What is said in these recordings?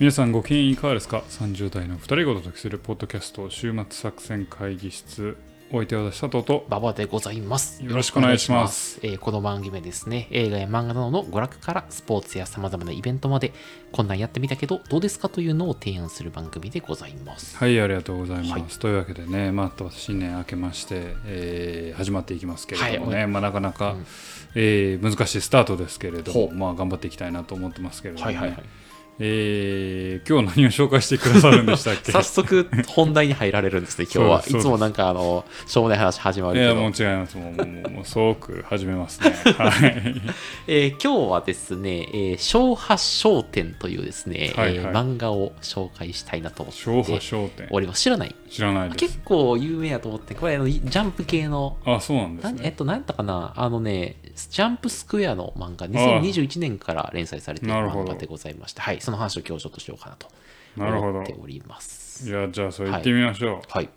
皆さんご機嫌いかがですか ?30 代の2人がお届けするポッドキャスト週末作戦会議室お相手は私佐藤と馬場でございます。よろしくお願いします。えーこの番組はですね、映画や漫画などの娯楽からスポーツや様々なイベントまで、こんなんやってみたけどどうですかというのを提案する番組でございます。はいありがとうございます、はい。というわけでねまた新年明けまして、えー始まっていきますけれどもね、はいまあ、なかなか、うん。えー難しいスタートですけれどもまあ頑張っていきたいなと思ってますけれども、ね。はいはいはい。えー今日何を紹介してくださるんでしたっけ？早速本題に入られるんですね、今日は。いつもなんかあの、しょうもない話始まるけいやもうど。違います。もうもうもうもう即始めますね。はい。えー今日はですね、えー、昭和商店というですね、はいはい。えー漫画を紹介したいなと思って。おります。知らない知らないです。結構有名やと思って、これあのジャンプ系の。あそうなんですね。えっと、何やったかな？あのね、ジャンプスクエアの漫画、ああ。2021年から連載されている漫画でございまして、はい、その話を今日ちょっとしようかなとなるほど。思っております。いやじゃあそれ行ってみましょう、はい。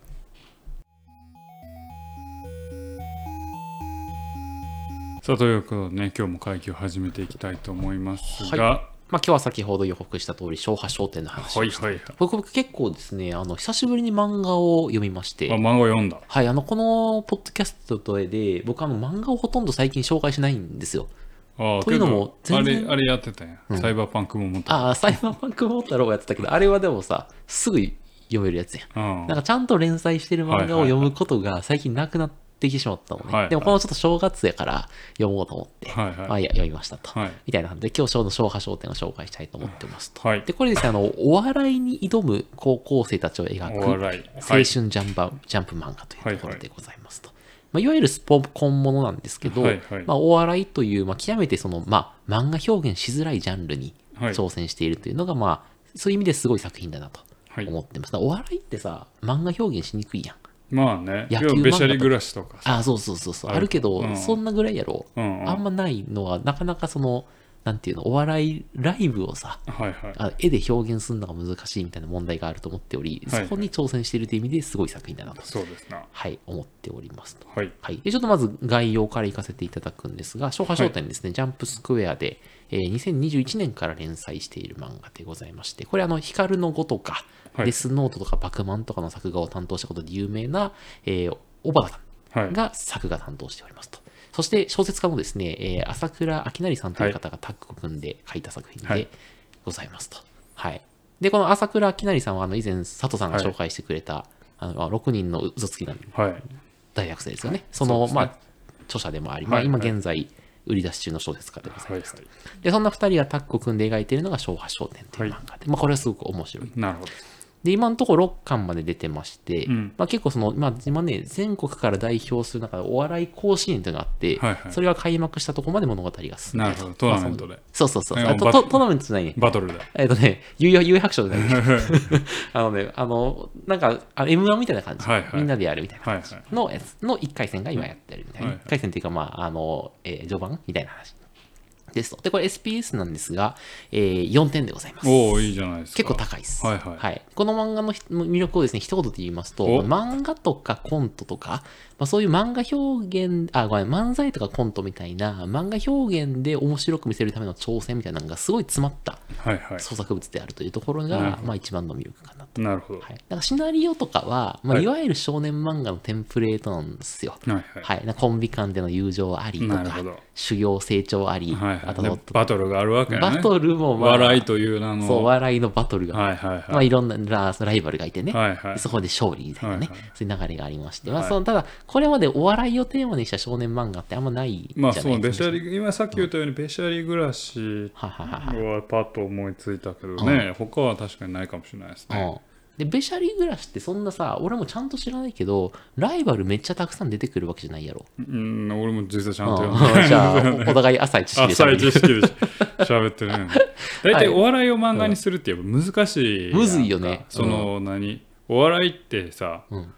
さあということでね今日も会議を始めていきたいと思いますが、まあ、今日は先ほど予告した通り、昭和商店の話をして、はいはいはい。僕僕結構ですね、あの、久しぶりに漫画を読みまして、あ漫画読んだ。はい、あの、このポッドキャストで、僕あの、漫画をほとんど最近紹介しないんですよ。あというのもあれあれやってたん。や、サイバーパンクも持ってた。ああ、サイバーパンクモータローやってたけど、あれはでもさ、すぐ読めるやつやん。うん。なんかちゃんと連載してる漫画を読むことが最近なくなってきてしまったのね。はいはいでもこのちょっと正月やから読もうと思って、はいはいまあいや読みましたと。はいみたいなので、今日ちょうど昭和商店を紹介したいと思ってますと。はいで、これですね、あの、お笑いに挑む高校生たちを描く青春ジャンバ、ジャンプ漫画というところでございますと。まあ、いわゆるスポコンものなんですけど、はいはいまあ、お笑いという、まあ、極めてその、まあ、漫画表現しづらいジャンルにはい挑戦しているというのが、まあ、そういう意味ですごい作品だなとはい思ってます。お笑いってさ、漫画表現しにくいやん。まあね。野球べしゃり暮らしとかさ。あそうそうそうそう。あるけど、うん。そんなぐらいやろ。うんうん。あんまないのは、なかなかその、なんていうの、お笑いライブをさ、はいはい。あ絵で表現するのが難しいみたいな問題があると思っており、はいそこに挑戦しているという意味ですごい作品だなと、そうですな。はい、思っておりますと。はい。はい、でちょっとまず概要からいかせていただくんですが、昭和商店ですね、ジャンプスクエアで、えー2021年から連載している漫画でございまして、これ、あの、光の語とか、はいデスノートとか、バクマンとかの作画を担当したことで有名な、えー小原さはいんが作画担当しておりますと。そして小説家のですね、えー朝倉明成さんという方がタッグを組んで書いた作品はいでございますと。はい。で、この朝倉明成さんは、あの、以前、佐藤さんがはい紹介してくれた、あの、6人の嘘つきな大学生ですよね。その、まあ、著者でもあり、まあ、はい今現在、売り出し中の小説家でございます。で、そんな二人がタッグを組んで描いているのが昭和商店という漫画で、まあ、これはすごく面白い。いなるほどで、今のところ6巻まで出てまして、ん。まあ、結構その、まあ、今ね、全国から代表する中でお笑い甲子園というのがあって、はいはい。それが開幕したところまで物語が進んで。なるほど。トーナメントで。まあそう。そうそうとトトーナメントじゃないね。バトルだ。えっとね、有有有白書じゃない。あのね、あの、なんか、あ M1 みたいな感じ、はいはい。みんなでやるみたいなはいはい。のやつの1回戦が今やってるみたいな。はいはい。1回戦っていうか、まあ、あの、えー序盤みたいな話ですと。で、これ SPS なんですが、えー4点でございます。おおいいじゃないですか結構高いです。はいはいこの漫画のひ魅力をですね、一言で言いますと、お漫画とかコントとか、まあ、そういう漫画表現、あ、ごめん、漫才とかコントみたいな、漫画表現で面白く見せるための挑戦みたいなのがすごい詰まったはいはい創作物であるというところなるがほ、どまあ一番の魅力かなと。なるほどはい。なんかシナリオとかは、まあ、はいいわゆる少年漫画のテンプレートなんですよ。はいはいはい。なコンビ間での友情ありとかなるほど、修行成長あり、はいはい。であと、バトルがあるわけやね。バトルもまあ、笑いという名の。そう、笑いのバトルが、はいはいまあ、はいいろんなラライバルがいてね、はいはい。でそこで勝利みたいなね、はいはい。そういう流れがありまして、まあ、はい。そのただ、これまでお笑いをテーマにした少年漫画ってあんまないじゃまあないですか。そうべしゃり今さっき言ったようにべしゃり暮らしはははははパッと思いついたけどね。他は確かにないかもしれないですね。うんで、べしゃり暮らしってそんなさ、俺もちゃんと知らないけど、ライバルめっちゃたくさん出てくるわけじゃないやろ。うん俺も実際ちゃんとうん読じゃあ、おお互い浅い知識で 浅い喋る知識で喋ってるね。大体 はい。お笑いを漫画にするってやっぱ難しいむずいよね。その何？お笑いってさうん。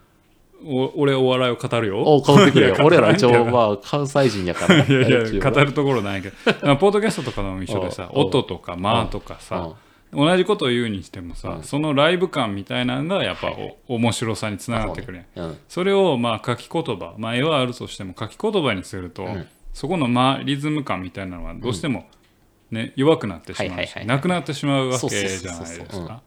お俺お笑いを語るよ。お変わってくれよ。俺ら一応、まあ、関西人やから。いやいや語るところないけど。まあポッドキャストとかの一緒でさう。ん音とか間とかさ同じことを言うにしてもさ、そのライブ感みたいなのがやっぱお面白さにつながってくるやん。うん。それをまあ書き言葉、まあ、絵はあるとしても書き言葉にすると、ん。そこのまあリズム感みたいなのはどうしてもね、弱くなってしまうしはいはいはいなくなってしまうわけじゃないですうんか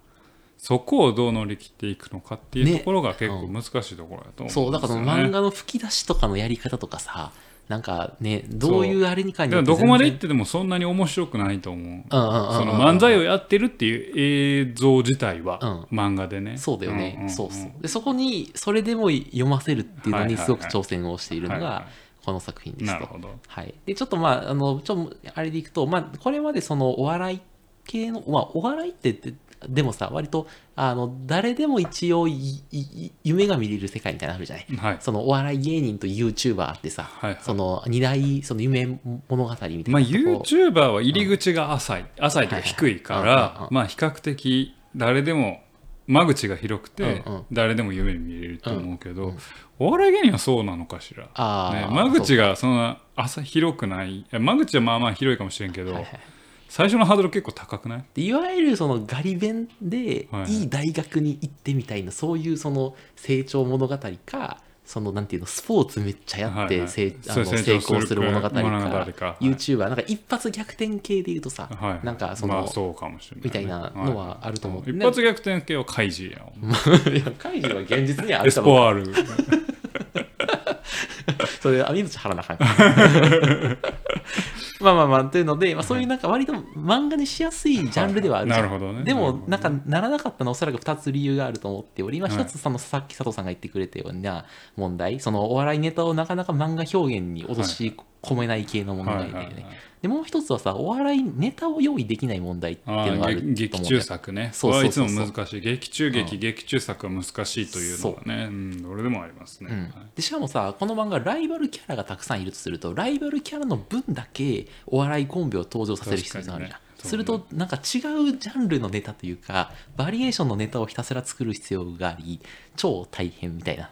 そこをどう乗り切っていくのかっていうねところが結構難しいところだと思うんですよ、ね。そう、だから漫画の吹き出しとかのやり方とかさ、なんかね、どういうあれにかにどこまで行っ全ててもそんなに面白くないと思う。然うんうんうんうんその漫才をやってるっていう映像自体は漫画でね。そうだよね、んんんそうそう。で、そこに、それでも読ませるっていうのにすごく挑戦をしているのはいはが、この作品ですと。なるほど。はい。で、ちょっとまあ、あの、ちょっと、あれでいくと、まあ、これまでそのお笑い系の、まあ、お笑いってって、でもさ、割と、あの、誰でも一応夢が見れる世界みたいなのあるじゃない？はい。そのお笑い芸人と YouTuber ってさ、はいはい。その二大その夢物語みたいなまあ YouTuber は入り口が浅い、浅いというか低いから、まあ比較的誰でも間口が広くてうんうん。誰でも夢に見れると思うけど、お笑い芸人はそうなのかしら？ね、間口がそんな浅広くない。間口はまあまあ広いかもしれんけど、はいはい最初のハードル結構高くない？でいわゆるそのガリ勉ではい。はいいい大学に行ってみたいな、そういうその成長物語かそのなんていうのスポーツめっちゃやっはいはい。て成あの成功する物語か物語か。はい。YouTuber なんか一発逆転系でいうとさ、はい、なんかその、まあそうかもしれないね、みたいなのはあると思う。はい。一発逆転系はカイジやん。いやカイジは現実にはあエスるかもポアール。それあ命張らなあかん まあまあまあというので、まあ、そういうなんか割と漫画にしやすいジャンルではあるなるほどね。でもなんかならなかったのはおそらく2つ理由があると思っており、まあ、はい。1つそのさっき佐藤さんが言ってくれたような問題。そのお笑いネタをなかなか漫画表現に落とし込めない系の問題だよね、はいはいはい。でもう一つはさお笑いネタを用意できない問題っていうのがある劇中作ね。そうそうそういつも難しい。劇中劇、劇中作は難しいというのはね。う。んどれでもありますね、うん。はい。でしかもさこの漫画ライバルキャラがたくさんいるとするとライバルキャラの分だけお笑いコンビを登場させる必要があるじゃん、するとなんか違うジャンルのネタというかバリエーションのネタをひたすら作る必要があり超大変みたいな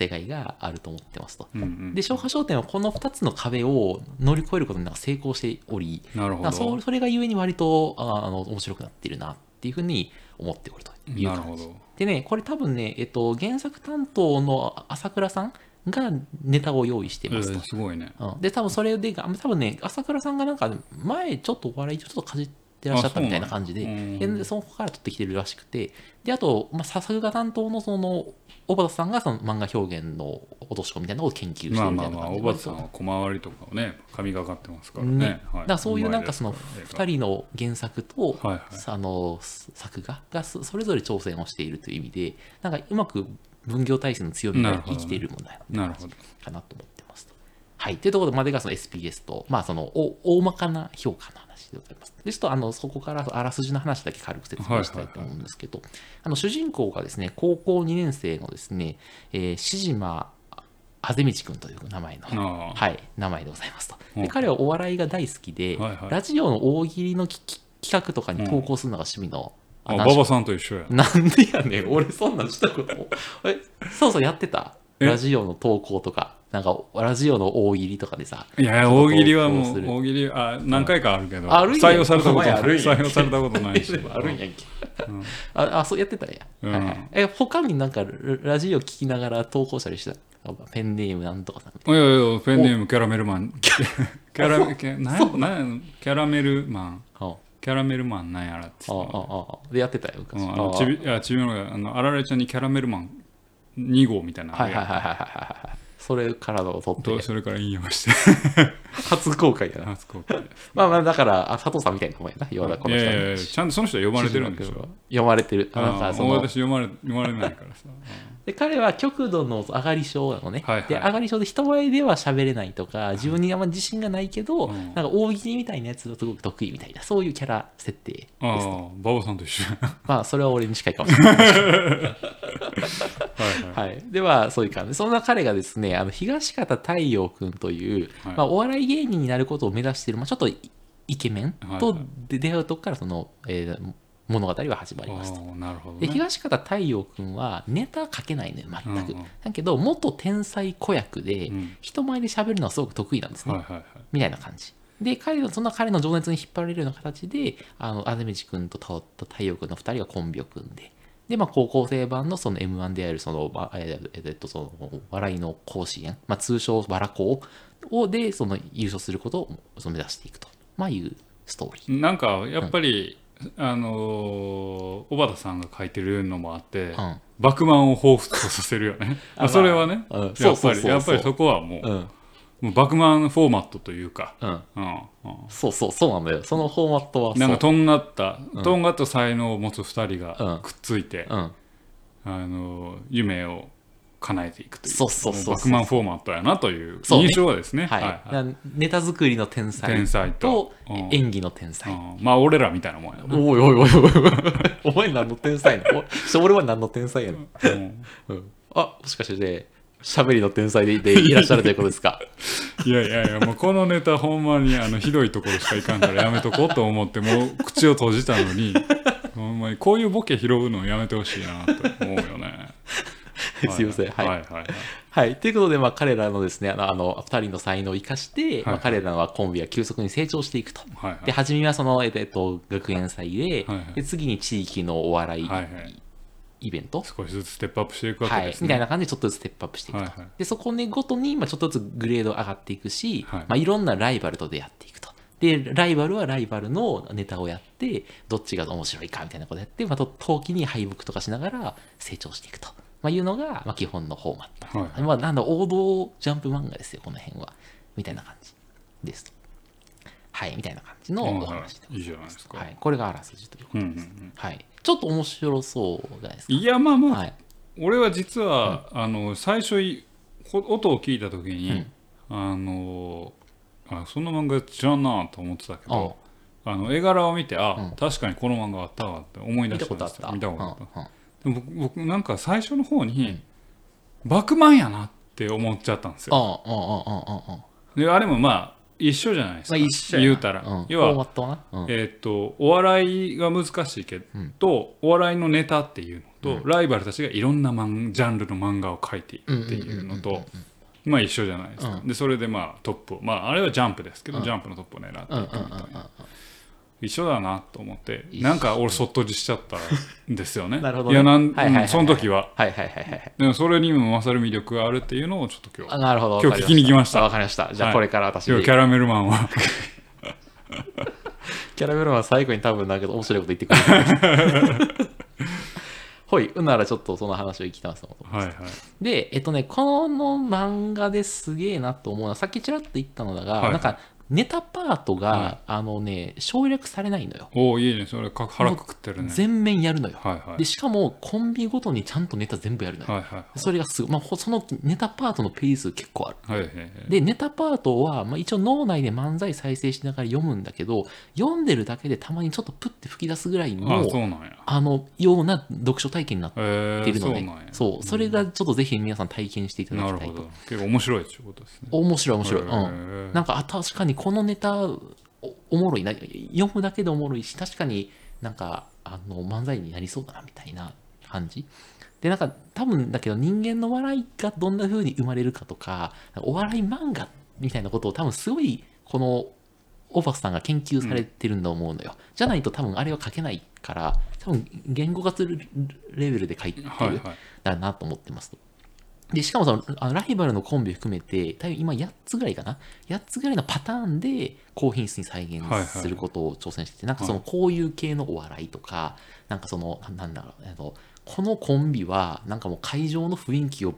世界があると思ってますと。うんうんで、消波商店はこの2つの壁を乗り越えることになんか成功しており、なるほだからそどそれがゆえに割とああの面白くなっているなっていうふうに思っておるという感じ。でね、これ多分ね、えっと、原作担当の朝倉さんがネタを用意してえますと。ーすごいねうんで、多分それで、あ多分ね、朝倉さんがなんか前ちょっとお笑いちょっとかじってらっしゃったみたいな感じで、でそこから取ってきてるらしくて、で、あと、まあ、作画担当のその、小畑さんがその漫画表現の落とし込みみたいなのを研究してるみたいなまあまあまあ感じおばさんは小回りとかをね神がかってますからね。ねはい。だからそういうなんかそのうまいですから2人の原作と、はいはい。あの作画がそそれぞれ挑戦をしているという意味でなんかうまく分業体制の強みが生きている問題なるほどかなと思って。はい。というところまでがその SPS と、まあそのお大まかな評価の話でございます。で、ちょっとあのそこからあらすじの話だけ軽く説明したいと思うんですけど、あの主人公がですね、高校2年生のですね、えー、志島あぜ道くんという名前の、ああはい、名前でございますと。うんで彼はお笑いが大好きで、はいはいラジオの大喜利のきき企画とかに投稿するのが趣味の、あ男子馬場さんと一緒やなんでやねん、俺そんなんしたこと。え、そうそうやってたえラジオの投稿とか、なんかラジオの大喜利とかでさ。いや大喜利はもう大喜利あ何回かあるけどあるんや。採用されたことない。採用されたことないし。あるんやんけ。うん。あ、あそうやってたんや。うん。はいはい。え、他になんかララジオ聞きながら投稿したりした？ペンネームなんとかさんいいやいやペンネームキャラメルマン。キャラメキャなんやなんやキャラメルマン。キャラメルマンなんやらってあ、ああ、ああ。で、やってたよ、昔。うんあのああのあられちゃんにキャラメルマン2号みたいなのあそれからのを撮って、とそれから引用して。初公開やな。初公開まあまあ、だから、あ佐藤さんみたいな名前やな、要はこの人いやいやいやちゃんとその人は呼ばれてるんでしょ？読まれてる。あなんああかその私読まれ 読まれないからさ。で彼は極度の上がり症なのね。はいはい。で上がり症で人前では喋れないとか自分にあんま自信がないけど、うん。なんか大喜利みたいなやつがすごく得意みたいなそういうキャラ設定です。ああ馬場さんと一緒。やまあそれは俺に近いかもしれない。はいはい。はい、ではそういう感じ。そんな彼がですねあの東方太陽君という、はい。まあ、お笑い芸人になることを目指している、まあ、ちょっとイイケメンと出会うとこからその、えー物語は始まりますと。ああなるほどでね東方太陽君はネタ書けないのよ全く、うんうん。だけど元天才子役で、うん。人前で喋るのはすごく得意なんですね、はいはいはい。みたいな感じ。で彼のそんな彼の情熱に引っ張られるような形であのあぜ道君とた太陽君の2人がコンビを組んでで、まあ、高校生版のその m 1であるその、まあえっと、その笑いの甲子園、まあ、通称バラコをでその優勝することを目指していくと、まあ、いうストーリー。なんかやっぱり、あのー小畑さんが書いてるのもあって、うん。バクマンを彷彿とさせるよね。あまあそれはね、うん。やっぱりやっぱりそこはもう,、うんもうバクマンフォーマットというか、うん、うんうん。そうそうそうなんだよ。そのフォーマットはなんかとんがった、とんがった才能を持つ2人うん。がくっついて、うん、あの夢を叶えていくというそうそうそうそう。もバクマンフォーマットやなというそうね。印象はですね。はい、はいはい。なネタ作りの天才。天才と。とうん。演技の天才、うん。まあ俺らみたいなもんやな、おいおいおいおいおい。お前何の天才なの？お俺は何の天才やねん、うん。うん、あもしかして喋りの天才ででいらっしゃるということですか？いやいやいやもうこのネタほんまにあのひどいところしかいかんからやめとこうと思ってもう口を閉じたのに ほんまにこういうボケ拾うのやめてほしいなと思うよね。すいません。はい。はいはいはい。はい。ということで、まあ、彼らのですね、あの、あの二人の才能を生かして、まあ、はい。彼らはコンビは急速に成長していくと。はいはい。で、初めはその、えっとえっと、学園祭で、で次に地域のお笑いイベント、少しずつステップアップしていくわけはい、ですね、みたいな感じでちょっとずつステップアップしていくと。はいはいで、そこねごとに、まあ、ちょっとずつグレード上がっていくし、はいまあ、いろんなライバルと出会っていくと。で、ライバルはライバルのネタをやって、どっちが面白いかみたいなことやって、また陶器に敗北とかしながら成長していくと。まあ、いうのが、まあ、基本のフォーマット。はいまあ、なんだ、王道ジャンプ漫画ですよ、この辺は。みたいな感じですと。はい、みたいな感じのお話で。ござい。いいじゃないですか、はい、これがあらすじということうんうんうん。はい。ちょっと面白そうじゃないですか。いやまあまあ、はい。俺は実は、あの最初音を聞いた時に、うん。あのあそんな漫画知らんなと思ってたけどあの絵柄を見てあ、うん。確かにこの漫画あったわって思い出見したたんですよ。見たことあった、うんうんでも僕僕なんか最初の方に、バクマンやなって思っちゃったんですよ。うんうんうんうんうんうん。であれもまあ一緒じゃないですか、まあ一緒言うたら、うん、要はえーっとお笑いが難しいけど、お笑いのネタっていうのと、ライバルたちがいろんなマンジャンルの漫画を描いていくっていうのとまあ一緒じゃないですか、でそれでまあトップ。をまああれはジャンプですけど、ジャンプのトップを狙っていくみたいな、一緒だなと思ってなんか俺そっとじしちゃったんですよね。なるほどね。いやなん、その時は。はいはいはいはい。でもそれにも勝る魅力があるっていうのをちょっと今日あなるほど。今日聞きに来ました。わかりました。じゃあはい。これから私、今日キャラメルマンは。キャラメルマンは最後に多分なんか面白いこと言ってくれる。ほい、うならちょっとその話を聞きますと思います。はいはい。で、えっとね、この漫画ですげえなと思うのは、さっきちらっと言ったのだが、はい。なんかネタパートが、はあのね、省略されないのよ。おおいいねそれか腹くくってるね全面やるのよ。はいはいで、しかもコンビごとにちゃんとネタ全部やるのよ。はいはいそれがすごい、まあ、ほそのネタパートのペース結構ある。はいはいはいで、ネタパートは、まあ、一応脳内で漫才再生しながら読むんだけど、読んでるだけでたまにちょっとプッて吹き出すぐらいあの、あの、ような読書体験になってえー、いるので、そうなんやそう、それがちょっとぜひ皆さん体験していただきたいと。なるほど結構面白いってことですね面白い面白い。へうん。ーなんか、あ、確かにこのネタ、おおもろいな。読むだけでおもろいし、確かになんか、あの、漫才になりそうだな、みたいな感じ。で、なんか、多分だけど、人間の笑いがどんな風に生まれるかとか、お笑い漫画みたいなことを多分すごい、この、オバスさんが研究されてるんだと思うのよ。じゃないと多分あれは書けないから、多分言語化するレベルで書いてるはいはいだなと思ってますと。で、しかもそのあのライバルのコンビ含めて、多分今8つぐらいかな？8つぐらいのパターンで高品質に再現はいはいすることを挑戦してて、なんかそのこういう系のお笑いとか、なんかその、ななんだろう、あのこのコンビはなんかもう会場の雰囲気を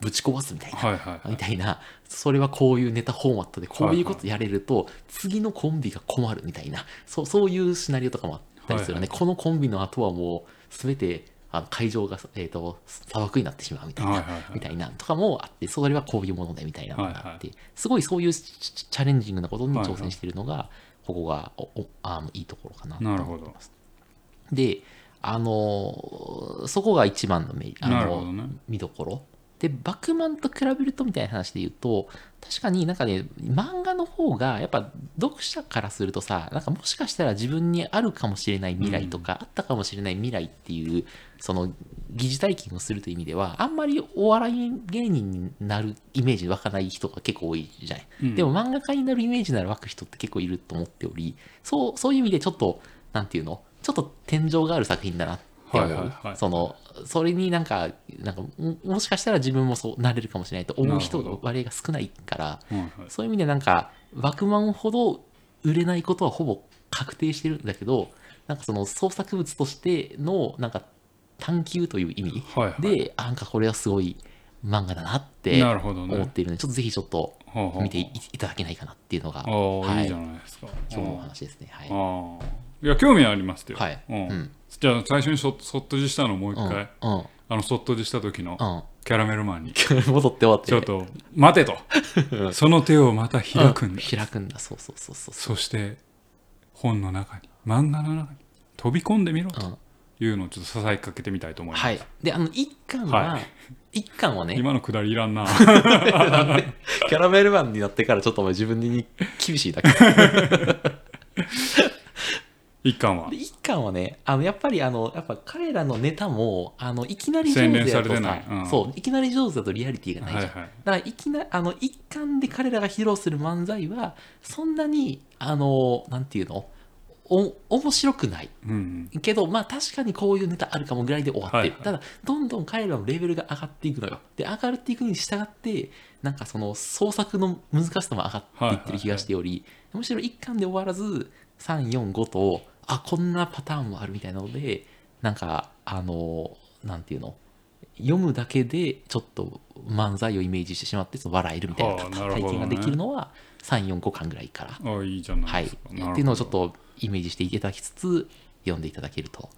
ぶち壊すみたいな。はいはいはいみたいな、それはこういうネタフォーマットで、こういうことやれると、次のコンビが困るみたいな、そうそういうシナリオとかもあったりするよね。はいこのコンビの後はもう、すべてあの会場が、えー、と砂漠になってしまうみたいな、はいはいはい。みたいなとかもあって、それはこういうものでみたいなのがあって、はいはすごいそういうチャレンジングなことに挑戦しているのが、ここがおおあのいいところかなと思ってます。で、あのそこが一番のあの、ね。見どころ。で、バクマンと比べるとみたいな話で言うと、確かになんかね、漫画の方が、やっぱ読者からするとさ、なんかもしかしたら自分にあるかもしれない未来とか、あったかもしれない未来っていう、その疑似体験をするという意味では、あんまりお笑い芸人になるイメージ湧かない人が結構多いじゃない。うんでも漫画家になるイメージなら湧く人って結構いると思っており、そう、そういう意味でちょっと、なんていうのちょっと天井がある作品だなって思う。はいはいはい。その、それになんか、なんかも、もしかしたら自分もそうなれるかもしれないと思う人なるほど割合が少ないから、はいはい。そういう意味でなんか、バクマンほど売れないことはほぼ確定してるんだけどなんかその創作物としてのなんか探求という意味はいはい。なんかこれはすごい漫画だなって思っねているので、ちょっとぜひちょっと見ていいただけないかなっていうのが、はい。いいじゃないですか。今日のお話ですね。はい。いや興味ありますよ、はい。うん。うん。じゃあ最初にそそっとじしたのをもう一うん。回、うん。あのそっとじした時のうん。キャラメルマンに。戻って終わって。ちょっと待てと。その手をまた開くんだ、開くんだ。そうそうそうそう。そして本の中に。漫画の中に。飛び込んでみろと。うん。いうのをちょっと支えかけてみたいと思います、はい。で、あの、一巻は、は一巻はね、今のくだりいらんな。キャラメルマンになってからちょっとお前自分に厳しいだけ。一巻は。で一巻はね、あのやっぱりあのやっぱ彼らのネタもあのいきなり上手だとさい、うん。そういきなり上手だとリアリティがないじゃん。はいはい。だからいきなあの一巻で彼らが披露する漫才はそんなにあのなんていうのお面白くない。うんけどまあ確かにこういうネタあるかもぐらいで終わってる、はいはい。ただどんどん彼らのレベルが上がっていくのよ。で上がっていくに従ってなんかその創作の難しさも上がっていってる気がしており、むしろ一巻で終わらず345とあこんなパターンもあるみたいなのでなんかあのなんていうの？読むだけでちょっと漫才をイメージしてしまってその笑えるみたいなはあなるほどね。体験ができるのは345巻ぐらいから、ああいいじゃなはい。いですか、っていうのをちょっとイメージしていただきつつ読んでいただけると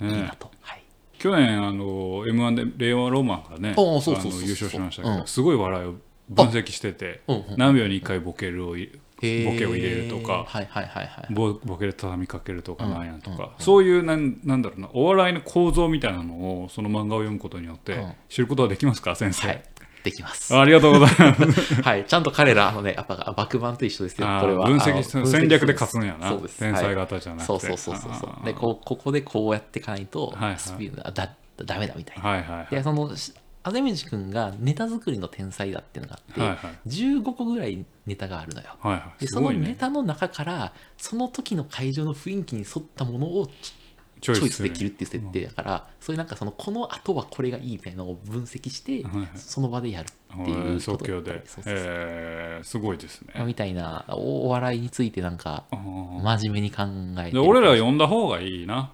いいねなと、はい、去年あの m 1で令和ロマンがね優勝しましたけど、うん。すごい笑いを分析してて、うん。うん。何秒に1回ボケるをボケを入れるとかはいはいはいはい。ボボケで畳みかけるとかうん。なんやとか、うん。そういうなんなんだろうな。お笑いの構造みたいなのをその漫画を読むことによってうん。知ることはできますか先生、はい。できます。ありがとうございます。はい。ちゃんと彼らあのねやっぱ爆弾と一緒ですよこれは。分析しあの戦略で勝つんやな。そうです。天才はい型じゃなくて、そうそうそうそうそう。でこうここでこうやっていかないとはいはい。スピードがだダメだみたいな。はいはいはい。でそのしあぜみがネタ作りの天才だっていうのがあって、はいはい。15個ぐらいネタがあるのよ。はいはい。ですそのネタの中からその時の会場の雰囲気に沿ったものをチチョイスできるっていう設定だから、そういうなんかそのこの後はこれがいいみたいなのを分析して、はいはい。その場でやるっていうこと即興でそうそうそう。えーすごいですね。みたいなおお笑いについてなんか真面目に考えて。で俺ら読んだ方がいいな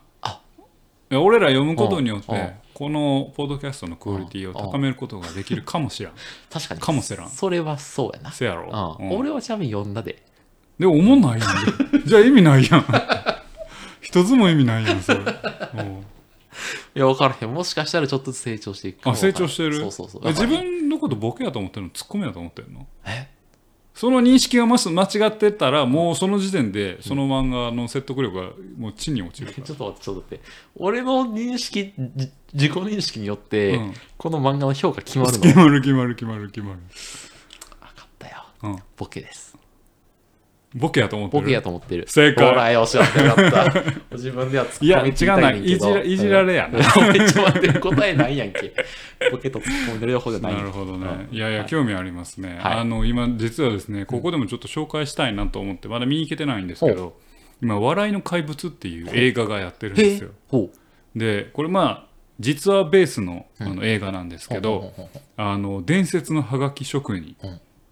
俺ら読むことによってこのポッドキャストのクオリティを高めることができるかもしれん。確かに。かもしらん。それはそうやな、せやろ、うん。うん。俺はちなみに読んだで。でも思んないやん。じゃあ意味ないやん。一つも意味ないやんそれ、うん。いや分からへん。もしかしたらちょっとずつ成長していくかあ成も分からん。長してる？そうそうそう。え自分のことボケやと思ってるの？ツッコミやと思ってるの？え？その認識がもし間違ってたらもうその時点でその漫画の説得力がもう地に落ちるか ちょっと待ってちょっと待って。俺の認識じ自己認識によって、ら、うん、この漫画の評価決まるの？決まる決まる決まる決まる、分かったよ。うん、ボケですボケやと思ってる。ボケやと思ってる。正解。ほらよしやってよかった。自分では突っいや違込みついうたないいじらいじられやな、うんめっちゃ待って答えないやんけ。ボケと突っ込んでる両方じゃない。なるほどね。うん。いやいや、興味ありますね。はい。あの、今、実はですね、ここでもちょっと紹介したいなと思って、まだ見に行けてないんですけど、今、笑いの怪物っていう映画がやってるんですよ。で、これまあ、実話ベースのあの映画なんですけど、あの、伝説のハガキ職人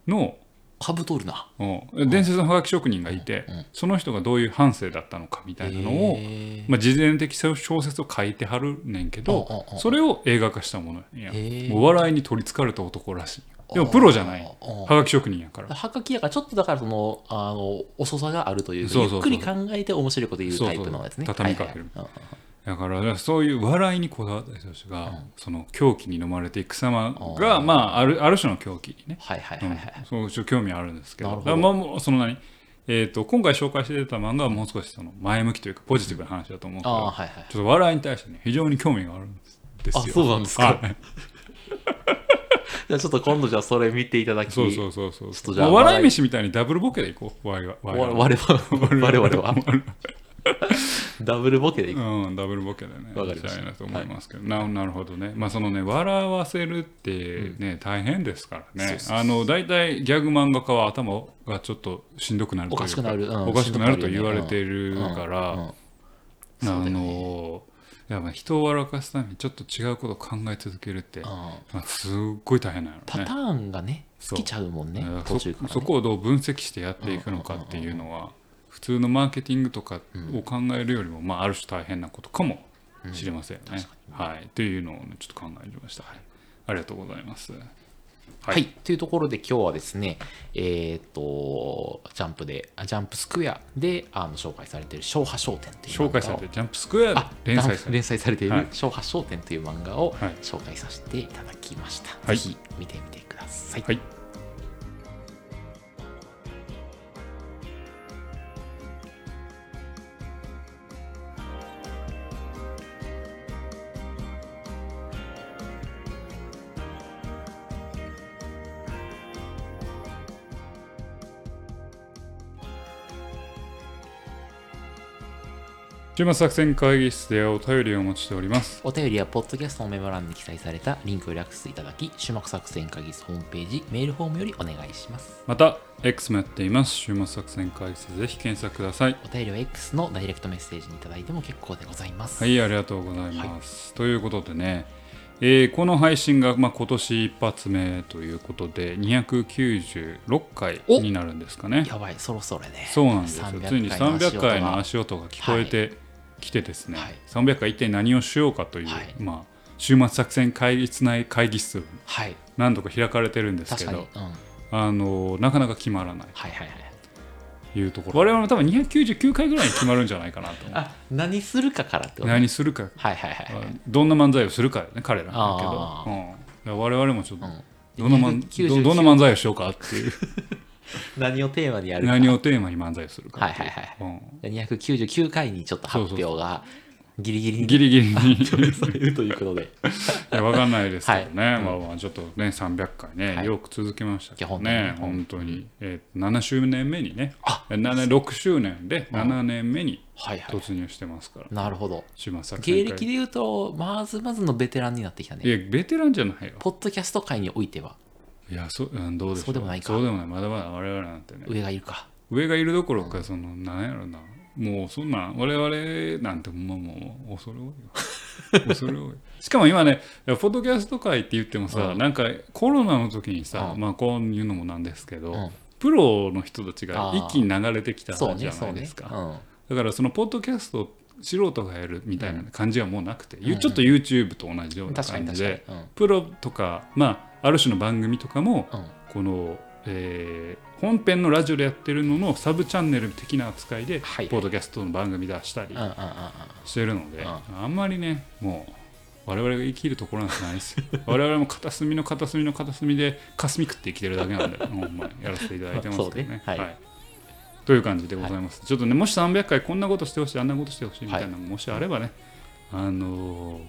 の、かぶとるな。うん。伝説のハガキ職人がいてうん、その人がどういう半生だったのかみたいなのを、まあ、事前的小説を書いてはるねんけどうんうんうん、それを映画化したものや。へー。もう笑いに取りつかれた男らしい。でもプロじゃない。うんはがき職人やから。はがきやからちょっとだからそのあの遅さがあるというかそうそうそうゆっくり考えて面白いこと言うタイプのやつね。そうそう畳みかけるはいはいだからそういう笑いにこだわった人たちが、うん。その狂気に飲まれていく様あが、ー。まあ、あるある種の狂気にね、はいはいうんはいはい。そうちょっと興味あるんですけど。ど。だまあその何えー、と今回紹介してた漫画はもう少しその前向きというかポジティブな話だと思うけど、ああはいはい。ちょっと笑いに対してね非常に興味があるんですよ。あそうなんですか？はい。じゃあちょっと今度じゃあそれ見ていただきそうそうそうそうちょっとじゃあまあ笑い飯みたいにダブルボケでいこう我々は。我々は？ダブルボケでいく。うん、ダブルボケでね、わかりましたいなと思いますけど、ななるほどね、まあそのね、笑わせるってね、大変ですからね、あの大体ギャグ漫画家は頭がちょっとしんどくなるというか、おかしくなる。うんおかしくなると言われているから、うん。うん。あのいやまあ人を笑かすためにちょっと違うことを考え続けるって、うん。まあ、すっごい大変なのね。パタ。ーンがね尽きちゃうもんねねそそこをどう分析してやっていくのかっていうのは普通のマーケティングとかを考えるよりも、まあ、ある種大変なことかもしれませんよね。はい、っていうのを、ね、ちょっと考えてみました。ありがとうございます。はい、はい、というところで今日はですね、えっ、ー、と、ジャンプで、ジャンプスクエアであの紹介されている昭和商店という紹介されてジャンプスクエアで連載され連載されている昭和商店という漫画を紹介させていただきました。はい、ぜひ見てみてください。はい週末作戦会議室でお便りをお待ちしております。お便りはポッドキャストのメモ欄に記載されたリンクをリアクセスいただき週末作戦会議室ホームページメールフォームよりお願いします。また X もやっています。週末作戦会議室ぜひ検索ください。お便りは X のダイレクトメッセージにいただいても結構でございます。はいありがとうございます、はい、ということでねえー、この配信が、まあ、今年一発目ということで296回になるんですかね。やばいそろそろね。そうなんですよ。ついに300回の足音が聞こえて来てですね、はい、300回一体何をしようかという、はい、まあ、週末作戦会議室内会議室、はい、何度か開かれてるんですけど、うん、あのなかなか決まらない。はいはいはいい。うところ。我々も多分299回ぐらいに決まるんじゃないかなとあ何するかからってこと？何するか、はいはいはい、どんな漫才をするかね彼らだけど、うん、我々もちょっと、どんなどんな漫才をしようかっていう 何をテーマにやるか。何をテーマに漫才するかはいはいはい、うん、299回にちょっと発表がギリギリにギリギリに。されるということで。いや分かんないですけどね、はい、まあまあちょっとね300回ね、はい、よく続けましたけどね。本当に、えー、7周年目にね。6周年で7年目に突入してますから、なるほど。芸歴でいうとまずまずのベテランになってきたね。いやベテランじゃないよ。ポッドキャスト界においてはいやそ、うん、どうでしょう。そうでもないか。そうでもない。まだまだ我々なんてね。上がいるか。上がいるどころか、そのなんやろな。もうそんな我々なんてもうもう恐れ多いよ。恐れ多い。しかも今ねポッドキャスト界って言ってもさ、うん、なんかコロナの時にさ、うん、まあこういうのもなんですけど、うん、プロの人たちが一気に流れてきたじゃないですか、ねね、だからそのポッドキャスト素人がやるみたいな感じはもうなくて、ちょっと YouTube と同じような感じで、プロとかまあある種の番組とかも、この、えー、本編のラジオでやってるののサブチャンネル的な扱いで、はい、ポッドキャストの番組出したりしてるので、あんまりねもう我々が生きるところなんてないですよ。我々も片隅の片隅の片隅で霞食って生きてるだけなんでほんまやらせていただいてますけどね。ね。はい、はい。という感じでございます、はい、ちょっとねもし300回こんなことしてほしいあんなことしてほしいみたいなのもしあればね、あのー、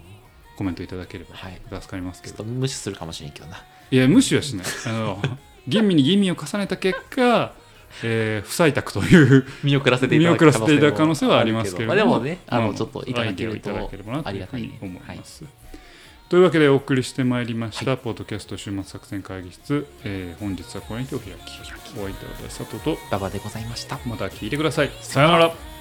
コメントいただければ助かりますけど、ちょっと無視するかもしれんけどな。いや無視はしない。あの吟味に吟味を重ねた結果えー、不採択という 見送らせていただく可能性はありますけれども、まあ、でもねあのちょっといただけるとありがたい、ね、思います、はい、というわけでお送りしてまいりました、はい、ポッドキャスト週末作戦会議室、えー、本日はこれにてお開き。お相手は佐藤と馬場でございました。また聞いてください。さよなら